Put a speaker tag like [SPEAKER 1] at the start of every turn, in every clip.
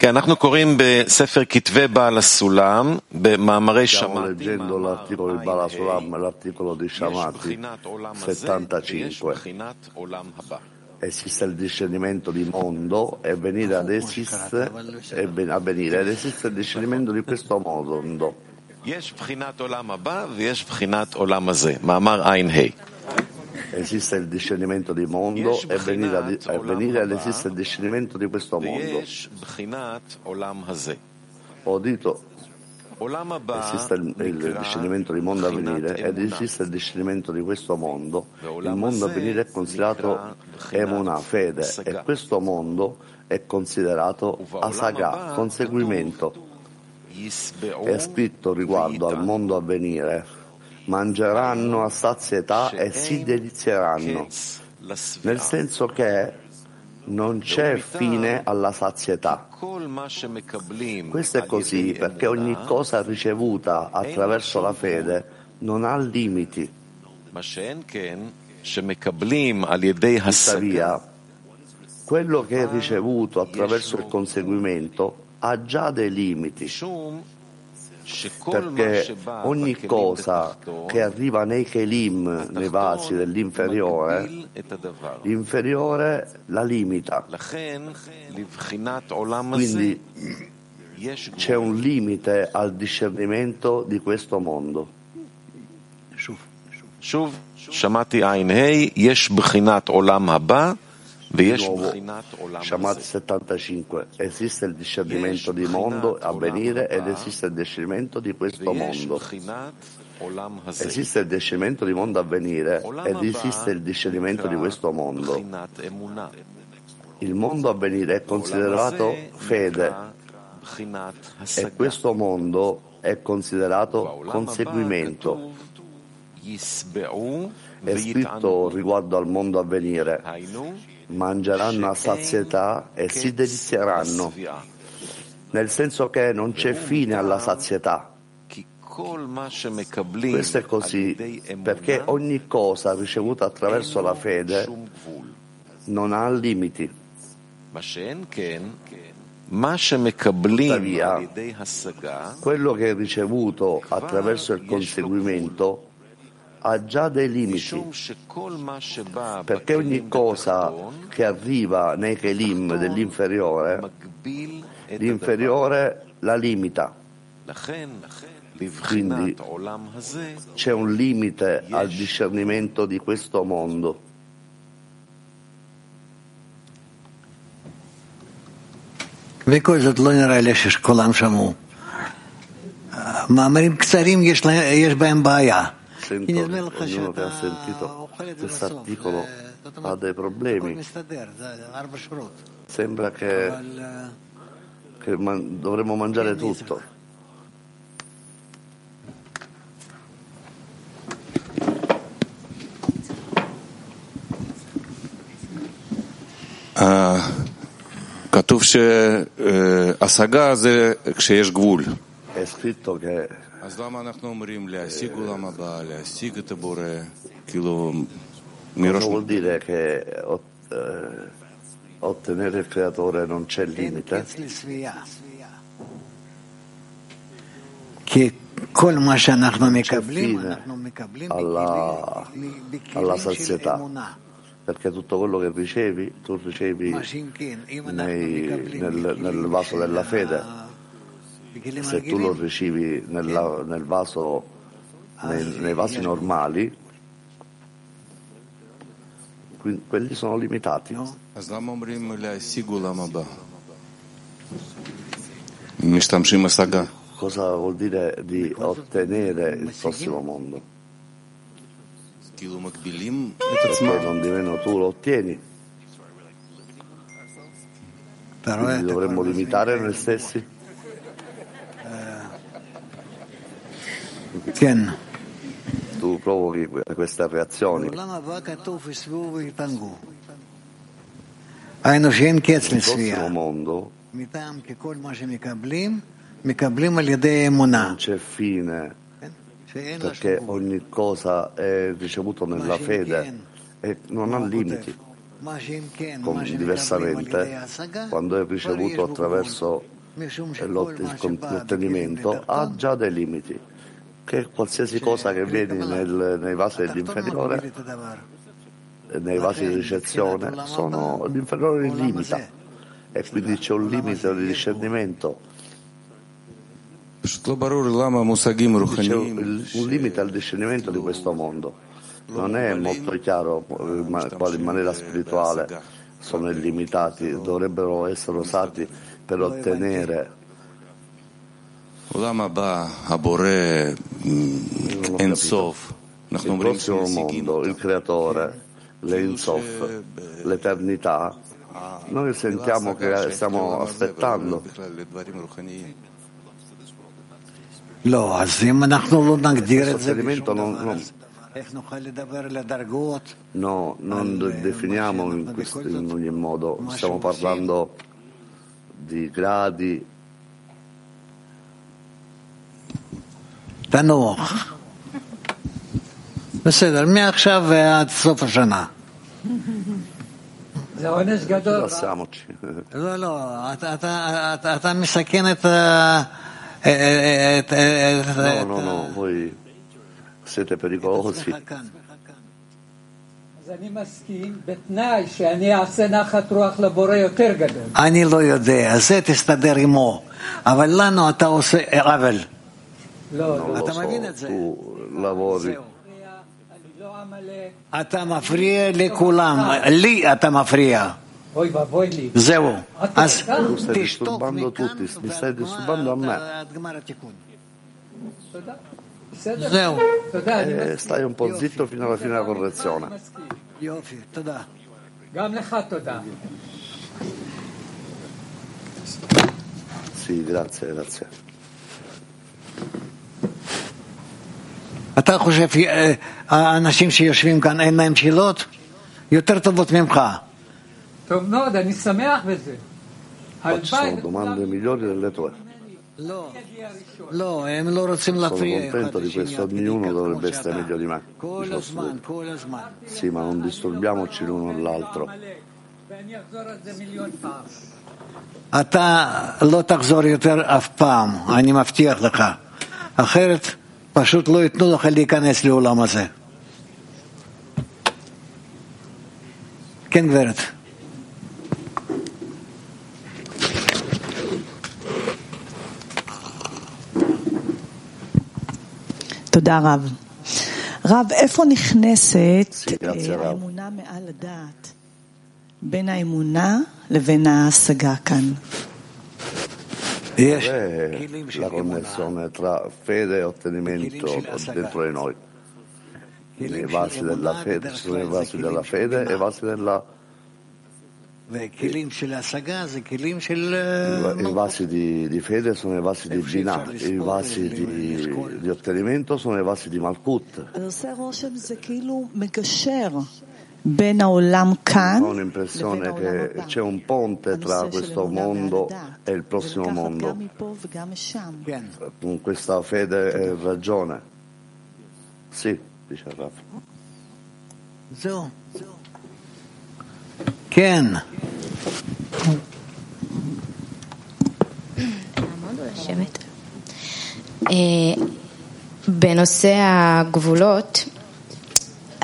[SPEAKER 1] כן, אנחנו קוראים בספר כתבי בעל הסולם, במאמרי שמעתי, יש בחינת עולם הזה ויש
[SPEAKER 2] 75.
[SPEAKER 1] בחינת עולם הבא.
[SPEAKER 2] Esiste il discernimento di mondo e venire ad esiste e ven- avvenire ed esiste il discernimento di questo mondo.
[SPEAKER 1] יש בחינת עולם הבא ויש בחינת עולם הזה, מאמר ע"ה.
[SPEAKER 2] esiste il discernimento di mondo e venire, a, e venire ad esistere il discernimento di questo mondo. Ho
[SPEAKER 1] dito
[SPEAKER 2] esiste il, il discernimento di mondo a venire ed esiste il discernimento di questo mondo. Il mondo a venire è considerato emuna, fede, e questo mondo è considerato asaga, conseguimento. È scritto riguardo al mondo a venire mangeranno a sazietà e si delizieranno, nel senso che non c'è fine alla sazietà. Questo è così perché ogni cosa ricevuta attraverso la fede non ha limiti. Tuttavia, quello che è ricevuto attraverso il conseguimento ha già dei limiti, perché
[SPEAKER 1] שבא
[SPEAKER 2] ogni
[SPEAKER 1] בכלים
[SPEAKER 2] cosa
[SPEAKER 1] בתחתון,
[SPEAKER 2] che arriva nei kelim, nei vasi
[SPEAKER 1] התחתון
[SPEAKER 2] dell'inferiore,
[SPEAKER 1] מגביל את הדבר.
[SPEAKER 2] l'inferiore la limita.
[SPEAKER 1] לכן, לבחינת עולם הזה,
[SPEAKER 2] Quindi
[SPEAKER 1] יש
[SPEAKER 2] c'è
[SPEAKER 1] גבול.
[SPEAKER 2] un limite al discernimento di questo mondo.
[SPEAKER 1] שוב, שמעתי ע"ה, יש בחינת עולם הבא di
[SPEAKER 2] Shamat 75, esiste il discernimento di mondo a venire ed esiste il discernimento di questo mondo. Esiste il discernimento di mondo a venire ed esiste il discernimento di questo mondo. Il mondo a venire è considerato fede e questo mondo è considerato conseguimento. È scritto riguardo al mondo a venire mangeranno a sazietà e si delizieranno, nel senso che non c'è fine alla sazietà. Questo è così perché ogni cosa ricevuta attraverso la fede non ha limiti. Tuttavia, quello che è ricevuto attraverso il conseguimento ha già dei limiti,
[SPEAKER 1] משום שכל מה שבא
[SPEAKER 2] perché ogni
[SPEAKER 1] בכלים
[SPEAKER 2] cosa
[SPEAKER 1] בתחתון,
[SPEAKER 2] che arriva nei kelim dell'inferiore,
[SPEAKER 1] מגביל את הדבר.
[SPEAKER 2] l'inferiore la limita.
[SPEAKER 1] לכן, לבחינת
[SPEAKER 2] Quindi,
[SPEAKER 1] העולם הזה,
[SPEAKER 2] C'è un limite al discernimento di questo mondo.
[SPEAKER 3] וכל זאת לא נראה לי שכולם שמעו. מאמרים קצרים יש, לה- יש בהם בעיה.
[SPEAKER 2] Sento
[SPEAKER 3] כי נדמה לך
[SPEAKER 2] ognuno che
[SPEAKER 3] שאתה
[SPEAKER 2] ha sentito
[SPEAKER 3] אוכל את זה
[SPEAKER 2] questo
[SPEAKER 3] בסוף.
[SPEAKER 2] articolo
[SPEAKER 3] אה, זאת אומרת,
[SPEAKER 2] ha dei
[SPEAKER 3] הכל
[SPEAKER 2] problemi.
[SPEAKER 3] מסתדר, זה ארבע שורות.
[SPEAKER 2] Sembra che,
[SPEAKER 3] אבל אה,
[SPEAKER 2] che man- dovremmo mangiare tutto.
[SPEAKER 4] אה, כתוב שהשגה זה כשיש גבול.
[SPEAKER 2] Cosa vuol dire che ottenere il creatore non c'è limite?
[SPEAKER 3] Che
[SPEAKER 2] alla, alla sazietà perché tutto quello che ricevi tu ricevi nei, nel, nel vaso della fede se tu lo ricevi nella, nel vaso, nei, nei vasi normali, quelli sono limitati. Cosa vuol dire di ottenere il prossimo mondo? Perché non di meno tu lo ottieni. Quindi dovremmo limitare noi stessi.
[SPEAKER 3] Ken.
[SPEAKER 2] Tu provochi queste reazioni.
[SPEAKER 3] Il
[SPEAKER 2] prossimo mondo non c'è fine perché ogni cosa è ricevuto nella fede e non ha limiti. Con, diversamente, quando è ricevuto attraverso eh,
[SPEAKER 3] l'ottenimento,
[SPEAKER 2] ha già dei limiti che qualsiasi cosa che vedi nel, nei vasi dell'inferiore,
[SPEAKER 3] eh,
[SPEAKER 2] nei vasi di ricezione, sono, l'inferiore li limita. E quindi c'è un limite di discernimento. C'è un limite al discernimento di questo mondo. Non è molto chiaro eh, ma, quale in maniera spirituale sono illimitati, dovrebbero essere usati per ottenere il prossimo mondo, il creatore, l'Ensof, l'eternità, noi sentiamo che stiamo aspettando.
[SPEAKER 3] No,
[SPEAKER 2] non, non, No, non definiamo in, questo, in ogni modo, stiamo parlando di gradi
[SPEAKER 3] תנוח. בסדר, מעכשיו ועד סוף השנה.
[SPEAKER 5] זה עונש גדול.
[SPEAKER 2] rilassiamoci.
[SPEAKER 3] לא, לא, אתה, אתה, אתה, אתה מסכן את ה... את- את-
[SPEAKER 2] No,
[SPEAKER 3] את-
[SPEAKER 2] no, no, voi siete pericolosi.
[SPEAKER 5] אז אני מסכים, בתנאי שאני אעשה נחת רוח לבורא יותר גדול.
[SPEAKER 3] אני לא יודע, זה תסתדר עמו, אבל לנו אתה עושה עוול.
[SPEAKER 5] לא,
[SPEAKER 2] Non
[SPEAKER 5] לא.
[SPEAKER 2] lo
[SPEAKER 3] אתה
[SPEAKER 2] so,
[SPEAKER 3] מבין את זה?
[SPEAKER 2] tu lavori.
[SPEAKER 3] זהו.
[SPEAKER 5] אני לא עמלק.
[SPEAKER 3] אתה מפריע לכולם, לי אתה מפריע.
[SPEAKER 5] אוי ואבוי לי.
[SPEAKER 3] זהו.
[SPEAKER 5] אתה-
[SPEAKER 3] אז
[SPEAKER 5] אתה-
[SPEAKER 3] תשתוק
[SPEAKER 2] disturbando
[SPEAKER 3] מכאן
[SPEAKER 2] tutti, mi stai
[SPEAKER 3] ועד
[SPEAKER 2] disturbando a me.
[SPEAKER 3] גמר- עד גמר התיקון.
[SPEAKER 5] תודה. בסדר?
[SPEAKER 3] זהו.
[SPEAKER 5] תודה, אני
[SPEAKER 2] Eh,
[SPEAKER 5] מסכים.
[SPEAKER 2] stai un po' zitto fino alla fine della correzione.
[SPEAKER 5] אני מסכים.
[SPEAKER 3] יופי, תודה.
[SPEAKER 5] גם לך תודה.
[SPEAKER 2] Sì, grazie, grazie.
[SPEAKER 3] אתה חושב, אה, האנשים שיושבים כאן אין להם שאלות? יותר טובות ממך.
[SPEAKER 5] טוב מאוד, אני שמח בזה. הלוואי...
[SPEAKER 2] No, no,
[SPEAKER 3] לא. רוצים להפריע. Sono
[SPEAKER 2] contento di questo, ognuno
[SPEAKER 3] אתה לא תחזור יותר אף פעם, אני מבטיח לך. אחרת... פשוט לא ייתנו לך להיכנס לעולם הזה. כן, גברת.
[SPEAKER 6] תודה רב. רב, איפה נכנסת אה. האמונה מעל הדעת בין האמונה לבין ההשגה כאן?
[SPEAKER 3] Dov'è
[SPEAKER 2] la connessione tra fede e ottenimento dentro di noi? Nei vasi della fede, ci sono i vasi della fede e i vasi della i vasi di, di, fede sono i vasi di Binah, i vasi di, di ottenimento sono i vasi di Malkut.
[SPEAKER 6] אז עושה רושם זה כאילו מגשר בין העולם כאן
[SPEAKER 2] Ho
[SPEAKER 6] לבין
[SPEAKER 2] l'impressione
[SPEAKER 6] העולם
[SPEAKER 2] che
[SPEAKER 6] הבא.
[SPEAKER 2] c'è un ponte tra
[SPEAKER 6] הנושא של
[SPEAKER 2] questo
[SPEAKER 6] אמונה מעל
[SPEAKER 2] mondo
[SPEAKER 6] הדעת.
[SPEAKER 2] e il prossimo
[SPEAKER 6] ולקחת
[SPEAKER 2] mondo.
[SPEAKER 6] גם מפה וגם משם.
[SPEAKER 3] כן.
[SPEAKER 2] Con questa fede e ragione. Sì, dice il Rav.
[SPEAKER 3] זהו. כן.
[SPEAKER 7] לעמוד או לשבת? אה, בנושא הגבולות,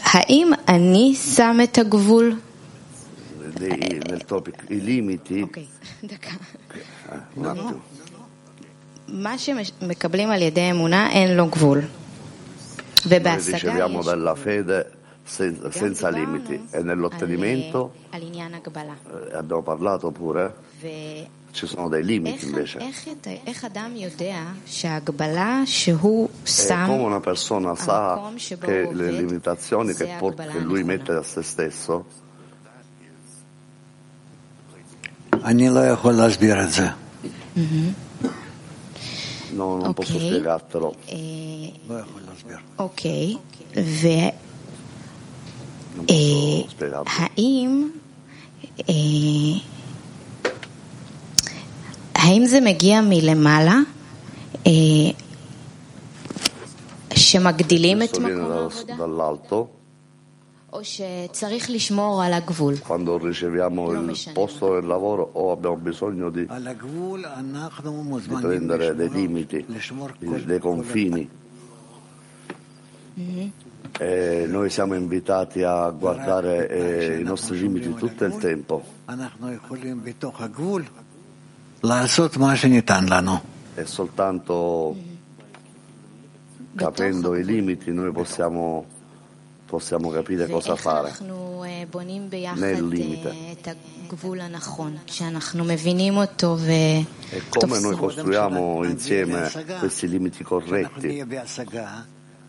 [SPEAKER 7] האם אני שם את הגבול?
[SPEAKER 2] Dei- nel topic, I limiti,
[SPEAKER 7] אוקיי, דקה.
[SPEAKER 2] eh, un attimo.
[SPEAKER 7] מה שמקבלים על ידי אמונה אין לו גבול.
[SPEAKER 2] Noi
[SPEAKER 7] ובהשגה
[SPEAKER 2] riceviamo
[SPEAKER 7] יש
[SPEAKER 2] senza,
[SPEAKER 7] senza
[SPEAKER 2] limiti. E nell'ottenimento? Eh, abbiamo parlato pure. Ci sono dei limiti invece. E come una persona sa che le limitazioni che,
[SPEAKER 7] può,
[SPEAKER 2] che lui mette a se stesso? No, non okay.
[SPEAKER 7] posso
[SPEAKER 2] spiegartelo. Ok, okay.
[SPEAKER 7] האם אה, האם זה מגיע מלמעלה אה, שמגדילים את
[SPEAKER 2] Questo viene
[SPEAKER 7] מקום
[SPEAKER 2] dal-
[SPEAKER 7] העבודה
[SPEAKER 2] dall'alto,
[SPEAKER 7] או או שצריך לשמור על הגבול.
[SPEAKER 2] quando riceviamo
[SPEAKER 7] Non
[SPEAKER 2] il
[SPEAKER 7] mi scende.
[SPEAKER 2] posto del lavoro o abbiamo bisogno di,
[SPEAKER 3] על הגבול אנחנו
[SPEAKER 2] di
[SPEAKER 3] מוזמנים
[SPEAKER 2] prendere dei
[SPEAKER 3] לשמור-
[SPEAKER 2] limiti,
[SPEAKER 3] לשמור
[SPEAKER 2] di-
[SPEAKER 3] כל-
[SPEAKER 2] dei
[SPEAKER 3] כל
[SPEAKER 2] confini. Eh, noi siamo invitati a guardare eh, i nostri limiti tutto il tempo. E soltanto capendo i limiti noi possiamo, possiamo capire cosa fare. nel limite. E come noi costruiamo insieme questi limiti corretti.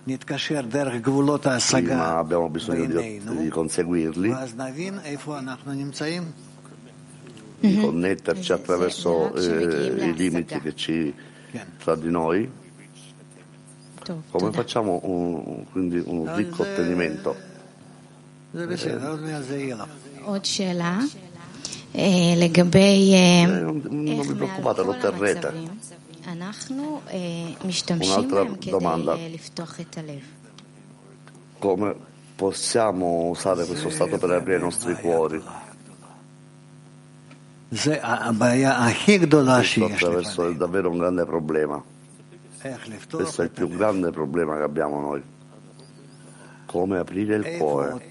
[SPEAKER 3] נהיה בהשגה, נתקשר דרך גבולות ההשגה
[SPEAKER 2] prima abbiamo bisogno di,
[SPEAKER 3] בינינו,
[SPEAKER 2] di conseguirli,
[SPEAKER 3] ואז נבין איפה אנחנו נמצאים.
[SPEAKER 2] di connetterci attraverso
[SPEAKER 7] זה רק כשמגיעים
[SPEAKER 2] eh, i limiti
[SPEAKER 7] להשגה.
[SPEAKER 2] che ci
[SPEAKER 3] כן.
[SPEAKER 2] tra di noi.
[SPEAKER 7] טוב,
[SPEAKER 2] Come
[SPEAKER 7] תודה.
[SPEAKER 2] facciamo un, quindi un ricco
[SPEAKER 3] זה-
[SPEAKER 2] ottenimento?
[SPEAKER 3] זה בסדר, עוד מעט זה יהיה לך.
[SPEAKER 7] עוד שאלה אה, לגבי אה,
[SPEAKER 2] Eh, non, non
[SPEAKER 7] איך
[SPEAKER 2] vi
[SPEAKER 7] מעל
[SPEAKER 2] preoccupate, lo
[SPEAKER 7] כל
[SPEAKER 2] terrete. Un'altra domanda. Come possiamo usare questo stato per aprire i nostri cuori? Questo è davvero un grande problema. Questo è il più grande problema che abbiamo noi. Come aprire il cuore.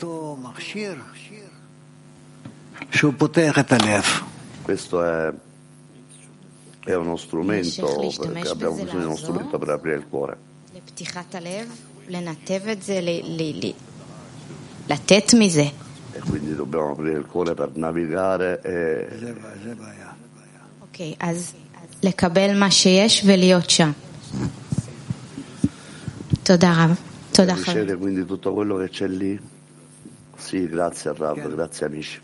[SPEAKER 2] Questo è è uno strumento,
[SPEAKER 7] Riesci a להשתמש
[SPEAKER 2] perché abbiamo
[SPEAKER 7] בזה
[SPEAKER 2] bisogno di uno
[SPEAKER 7] לעזור?
[SPEAKER 2] strumento per aprire il cuore.
[SPEAKER 7] לפתיחת הלב, לנתב את זה, ל- ל- ל- לתת מזה.
[SPEAKER 2] E quindi dobbiamo aprire il cuore per navigare e
[SPEAKER 3] זה זה בעיה.
[SPEAKER 7] אוקיי, אז לקבל מה שיש ולהיות שם. תודה רב. תודה חבר.
[SPEAKER 2] ricevere quindi tutto quello che c'è lì. Sì, grazie a Rav, grazie amici.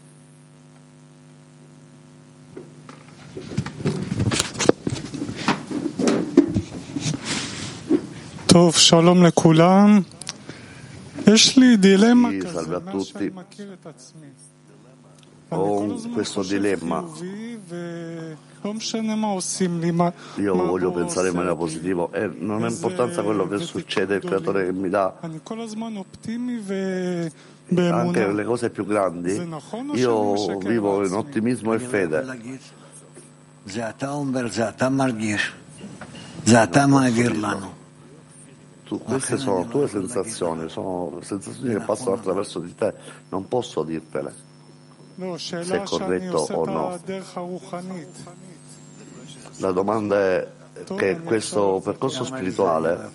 [SPEAKER 2] Sì, salve a tutti. Ho questo dilemma. Io voglio pensare in maniera positiva e non ha importanza quello che succede, il creatore che mi dà anche le cose più grandi. Io vivo in ottimismo e fede.
[SPEAKER 3] Zata Umber, Zata Margir, Zata Mavirlano
[SPEAKER 2] Tu- queste sono tue sensazioni, sono sensazioni che passano attraverso di te, non posso dirtele.
[SPEAKER 8] לא, שאלה
[SPEAKER 2] זה
[SPEAKER 8] שאני
[SPEAKER 2] corretto
[SPEAKER 8] עושה
[SPEAKER 2] o
[SPEAKER 8] את
[SPEAKER 2] no?
[SPEAKER 8] הדרך הרוחנית.
[SPEAKER 2] La domanda è che questo percorso spirituale,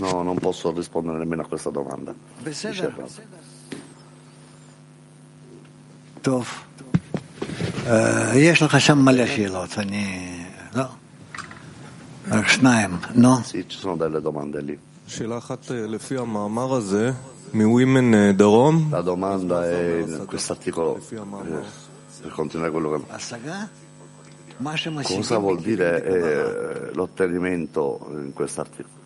[SPEAKER 2] no, non posso rispondere nemmeno a questa domanda. dice
[SPEAKER 3] בסדר.
[SPEAKER 2] il Rav.
[SPEAKER 3] טוב. אה, יש לך שם מלא שאלות, אני... לא. רק שניים, נו.
[SPEAKER 2] Sì, ci sono delle domande lì.
[SPEAKER 4] שאלה אחת אה, לפי המאמר הזה, מווימן אה, דרום,
[SPEAKER 2] La domanda è in questo articolo,
[SPEAKER 4] לפי
[SPEAKER 2] eh,
[SPEAKER 4] המאמר.
[SPEAKER 2] per continuare quello che...
[SPEAKER 3] השגה? מה שמשיגים...
[SPEAKER 2] Cosa vuol dire eh, l'ottenimento in questo articolo?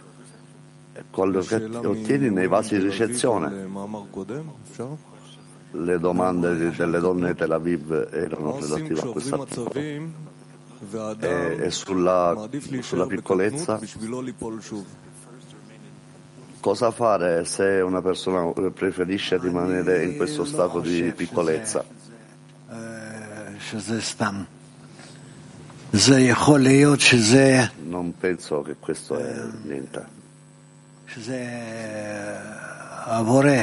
[SPEAKER 2] È quello che
[SPEAKER 4] שאלה
[SPEAKER 2] ottieni nei vasi di ricezione.
[SPEAKER 4] על, אה, מאמר קודם, אפשר?
[SPEAKER 2] Le domande di- delle donne di Tel Aviv erano
[SPEAKER 4] מה עושים
[SPEAKER 2] relative a questo E, e sulla,
[SPEAKER 4] מעדיף
[SPEAKER 2] sulla
[SPEAKER 4] להישאר
[SPEAKER 2] piccolezza,
[SPEAKER 4] בקטנות בשביל לא ליפול שוב.
[SPEAKER 2] cosa fare se una persona preferisce rimanere in questo stato di piccolezza?
[SPEAKER 3] אה, שזה סתם. זה יכול להיות שזה...
[SPEAKER 2] Non penso che questo è niente.
[SPEAKER 3] שזה הבורא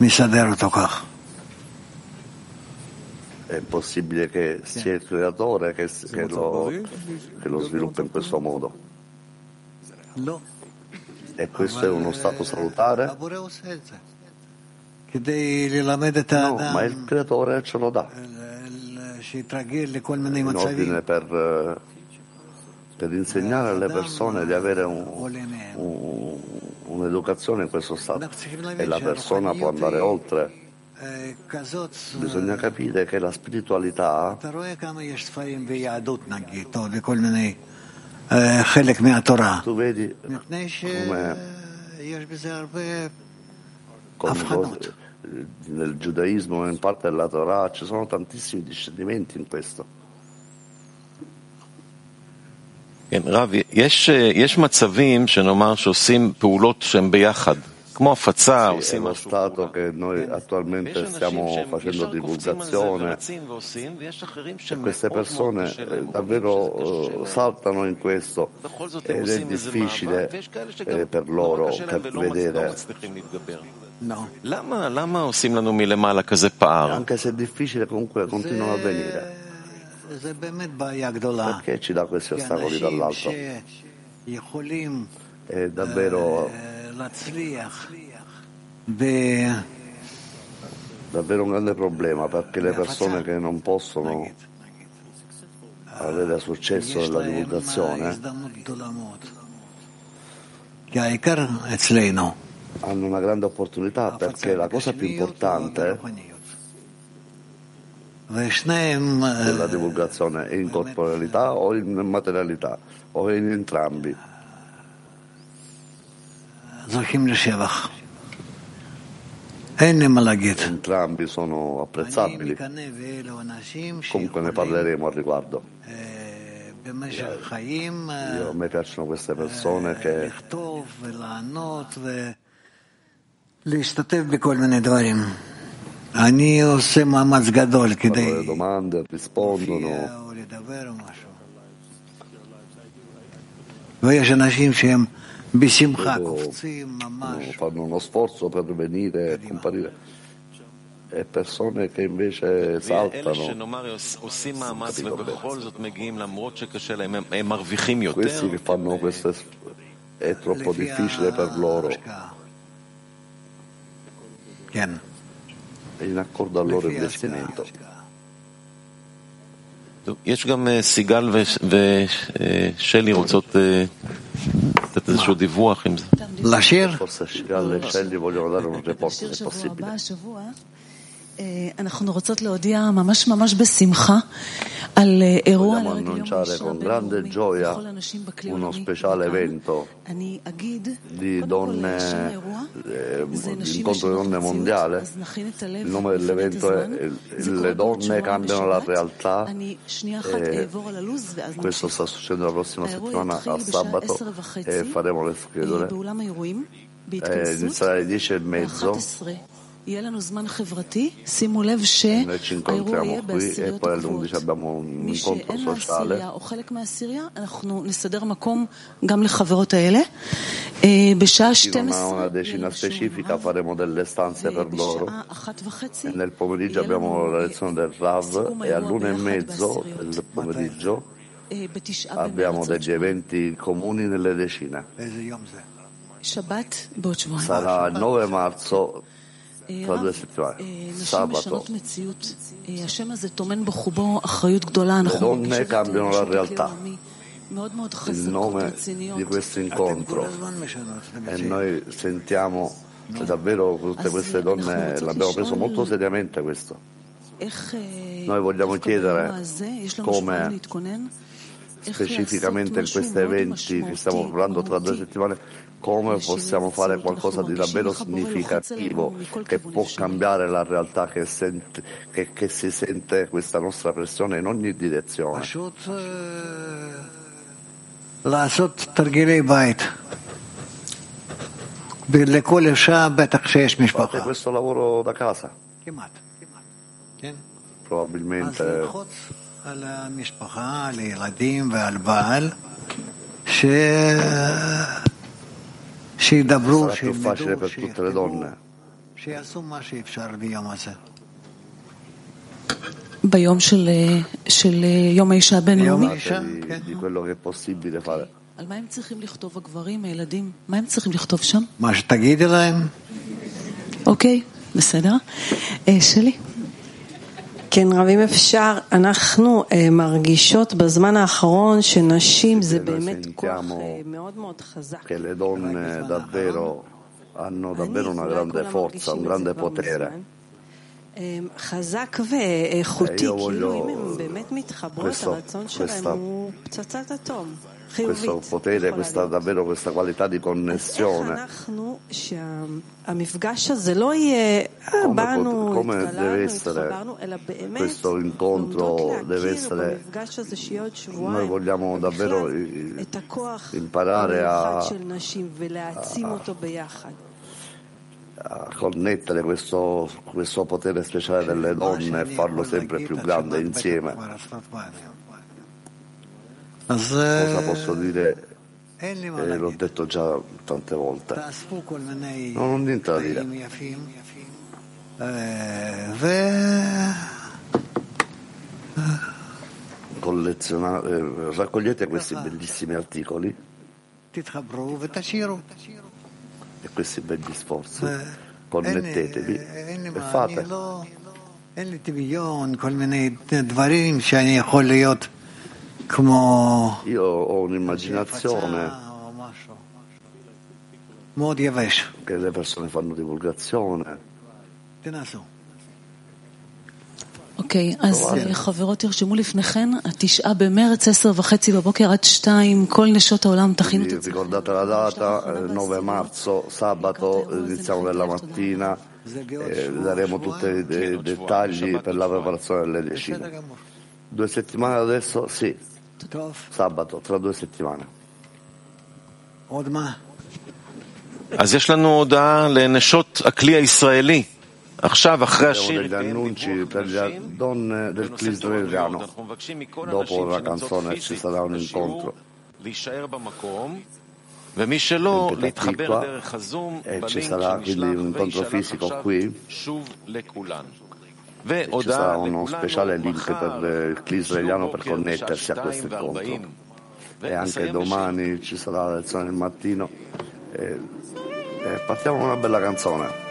[SPEAKER 3] מסדר אותו כך.
[SPEAKER 2] è possibile che sia il creatore che, che, lo, che lo sviluppa in questo modo. E questo è uno stato salutare? No, ma il creatore ce lo dà. In ordine per, eh, per insegnare alle persone di avere un, un, un'educazione in questo stato. E la persona può andare oltre.
[SPEAKER 3] אה, כזאת,
[SPEAKER 2] Bisogna capire che la spiritualità
[SPEAKER 3] אתה רואה כמה יש ספרים ביהדות נגיד, או בכל מיני, אה, חלק מהתורה.
[SPEAKER 2] tu vedi
[SPEAKER 3] מפני
[SPEAKER 2] come,
[SPEAKER 3] שיש בזה הרבה...
[SPEAKER 2] come
[SPEAKER 3] Affanot.
[SPEAKER 2] cose- nel giudaismo e in parte della Torah ci sono tantissimi discernimenti in questo.
[SPEAKER 1] כן, רב, יש, יש מצבים שנאמר שעושים פעולות שהן ביחד, כמו הפצה,
[SPEAKER 2] Sì, è lo stato che noi attualmente stiamo facendo divulgazione e queste persone eh, davvero eh, saltano in questo ed è difficile eh, per loro vedere.
[SPEAKER 1] No.
[SPEAKER 2] Anche se è difficile comunque continuano a venire. Perché ci dà questi ostacoli dall'alto? È davvero Davvero un grande problema perché le persone che non possono avere successo nella divulgazione hanno una grande opportunità perché la cosa più importante della divulgazione è in corporealità o in materialità o in entrambi. Entrambi sono
[SPEAKER 3] אני
[SPEAKER 2] apprezzabili,
[SPEAKER 3] מקנא באלו אנשים
[SPEAKER 2] comunque ne
[SPEAKER 3] שיכולים
[SPEAKER 2] parleremo al riguardo.
[SPEAKER 3] אה, במשך החיים אה,
[SPEAKER 2] Io, a me piacciono queste persone che
[SPEAKER 3] לכתוב ולענות ולהשתתף בכל מיני דברים. אני עושה מאמץ גדול
[SPEAKER 2] fanno
[SPEAKER 3] כדי
[SPEAKER 2] le domande, rispondono,
[SPEAKER 3] להופיע או לדבר או משהו. ויש אנשים שהם בשמחה
[SPEAKER 2] Vedo-
[SPEAKER 3] קופצים
[SPEAKER 2] no,
[SPEAKER 3] ממש.
[SPEAKER 2] fanno uno sforzo per venire e comparire. E persone che invece
[SPEAKER 1] אלה
[SPEAKER 2] saltano,
[SPEAKER 1] שנאמר עושים מאמץ ובכל זאת מגיעים למרות שקשה להם, הם- הם מרוויחים יותר.
[SPEAKER 2] questi che fanno questo è troppo
[SPEAKER 3] לפי
[SPEAKER 2] difficile per loro,
[SPEAKER 3] ההשקעה. כן.
[SPEAKER 2] è in accordo al loro
[SPEAKER 3] לפי ההשקעה.
[SPEAKER 2] investimento.
[SPEAKER 1] טוב, יש גם אה, סיגל ושלי רוצות אה, לתת איזשהו דיווח עם זה.
[SPEAKER 3] לשיר?
[SPEAKER 2] לשיר
[SPEAKER 6] שבוע הבא, השבוע. אה, אנחנו רוצות להודיע ממש ממש בשמחה
[SPEAKER 2] Vogliamo annunciare con grande gioia uno speciale evento di donne, eh, incontro di donne mondiale. Il nome dell'evento è Le donne cambiano la realtà. Eh,
[SPEAKER 6] e
[SPEAKER 2] questo sta succedendo la prossima settimana a sabato e faremo le
[SPEAKER 6] schedole.
[SPEAKER 2] Eh, inizierà alle 10 e mezzo. Noi ci incontriamo qui e poi alle 11 abbiamo un incontro sociale. Chi non ha una decina specifica faremo delle stanze per loro. E nel pomeriggio abbiamo la lezione del Rav e all'una e mezzo del pomeriggio abbiamo degli eventi comuni nelle decine. Sarà il 9 marzo tra due settimane, sabato.
[SPEAKER 6] Le
[SPEAKER 2] donne cambiano la realtà. Il nome di questo incontro e noi sentiamo davvero tutte queste donne, l'abbiamo preso molto seriamente questo. Noi vogliamo chiedere come specificamente in questi eventi che stiamo parlando tra due settimane, come possiamo fare qualcosa di davvero significativo che può cambiare la realtà che, sente, che, che si sente questa nostra pressione in ogni direzione. Fate questo lavoro da casa? Probabilmente
[SPEAKER 3] על המשפחה, על ילדים ועל בעל, ש... שידברו, שילמדו, שיכתבו. שיעשו מה שאפשר ביום הזה.
[SPEAKER 6] ביום של, אה, של אה, יום האישה הבינלאומי.
[SPEAKER 3] יום האישה,
[SPEAKER 2] di,
[SPEAKER 3] כן.
[SPEAKER 2] di quello che è possibile fare.
[SPEAKER 6] על מה הם צריכים לכתוב הגברים, הילדים? מה הם צריכים לכתוב שם?
[SPEAKER 3] מה שתגידי להם,
[SPEAKER 6] אוקיי, בסדר. אה, שלי.
[SPEAKER 9] כן, רב, אם אפשר, אנחנו אה, מרגישות בזמן האחרון שנשים זה
[SPEAKER 2] Noi
[SPEAKER 9] באמת כוח אה, מאוד מאוד חזק.
[SPEAKER 2] che le donne davvero hanno davvero una grande forza, un grande potere.
[SPEAKER 9] אה, חזק ואיכותי,
[SPEAKER 2] אה,
[SPEAKER 9] כאילו
[SPEAKER 2] לא-
[SPEAKER 9] אם הן באמת מתחברות, הרצון שלהן הוא פצצת אטום.
[SPEAKER 2] questo potere, questa, davvero questa qualità di connessione. Come, come deve essere questo incontro? Deve essere, noi vogliamo davvero imparare a,
[SPEAKER 9] a
[SPEAKER 2] a connettere questo, questo, potere speciale delle donne e farlo sempre più grande insieme. Cosa posso dire?
[SPEAKER 3] Eh,
[SPEAKER 2] eh l'ho detto già tante volte. Non ho niente da dire. Eh. eh, raccogliete questi bellissimi articoli e questi belli sforzi. Connettetevi e fate.
[SPEAKER 3] אני לא... אין לי דמיון, כל מיני דברים שאני יכול להיות כמו...
[SPEAKER 2] Io ho un'immaginazione
[SPEAKER 3] הפצה או משהו. מאוד יבש.
[SPEAKER 2] che le persone fanno divulgazione.
[SPEAKER 3] תנסו.
[SPEAKER 10] אוקיי, אז אה, חברות תרשמו לפניכן, התשעה במרץ, עשר וחצי בבוקר עד שתיים, כל נשות העולם תכינו את
[SPEAKER 2] Quindi
[SPEAKER 10] עצמכם.
[SPEAKER 2] ricordate la data, eh, 9 marzo, sabato, iniziamo nella mattina, eh, daremo tutti i i dettagli per la preparazione delle decine.
[SPEAKER 3] בסדר גמור.
[SPEAKER 2] Due settimane adesso? Sì,
[SPEAKER 3] טוב,
[SPEAKER 2] sabato, tra due settimane.
[SPEAKER 3] עוד מה?
[SPEAKER 1] אז יש לנו הודעה לנשות הכלי הישראלי. עכשיו, אחרי
[SPEAKER 2] Abbiamo
[SPEAKER 1] השיר,
[SPEAKER 2] degli
[SPEAKER 1] יתקיים
[SPEAKER 2] annunci
[SPEAKER 1] דיווח
[SPEAKER 2] per
[SPEAKER 1] לנשים
[SPEAKER 2] le donne del
[SPEAKER 1] בנושא
[SPEAKER 2] Cristo
[SPEAKER 1] תורנויות.
[SPEAKER 2] israeliano.
[SPEAKER 1] אנחנו מבקשים מכל
[SPEAKER 2] Dopo
[SPEAKER 1] הנשים
[SPEAKER 2] la
[SPEAKER 1] שנמצאות
[SPEAKER 2] canzone ci
[SPEAKER 1] פיזית
[SPEAKER 2] sarà un
[SPEAKER 1] בשיעור
[SPEAKER 2] incontro
[SPEAKER 1] להישאר במקום, ומי שלא,
[SPEAKER 2] in Petah
[SPEAKER 1] להתחבר
[SPEAKER 2] Tikva,
[SPEAKER 1] דרך הזום
[SPEAKER 2] e ci
[SPEAKER 1] בלינק
[SPEAKER 2] sarà quindi un
[SPEAKER 1] שנשלח
[SPEAKER 2] incontro
[SPEAKER 1] ויישלח
[SPEAKER 2] fisico
[SPEAKER 1] עכשיו
[SPEAKER 2] qui.
[SPEAKER 1] שוב לכולן.
[SPEAKER 2] Ci sarà uno speciale link per l'israeliano per connettersi a questo incontro. E anche domani ci sarà la lezione del mattino. E, e partiamo con una bella canzone.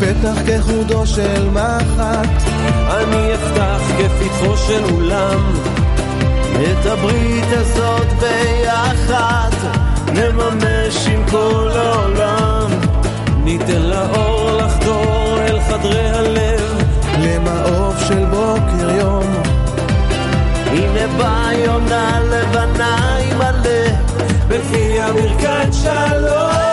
[SPEAKER 11] פתח כחודו של מחט, אני אפתח כפתחו של אולם. את הברית הזאת ביחד נממש עם כל העולם. ניתן לאור לחדור אל חדרי הלב, למעוף של בוקר יום. הנה באה יונה לבנה עם הלב, בפיה ברכת שלום.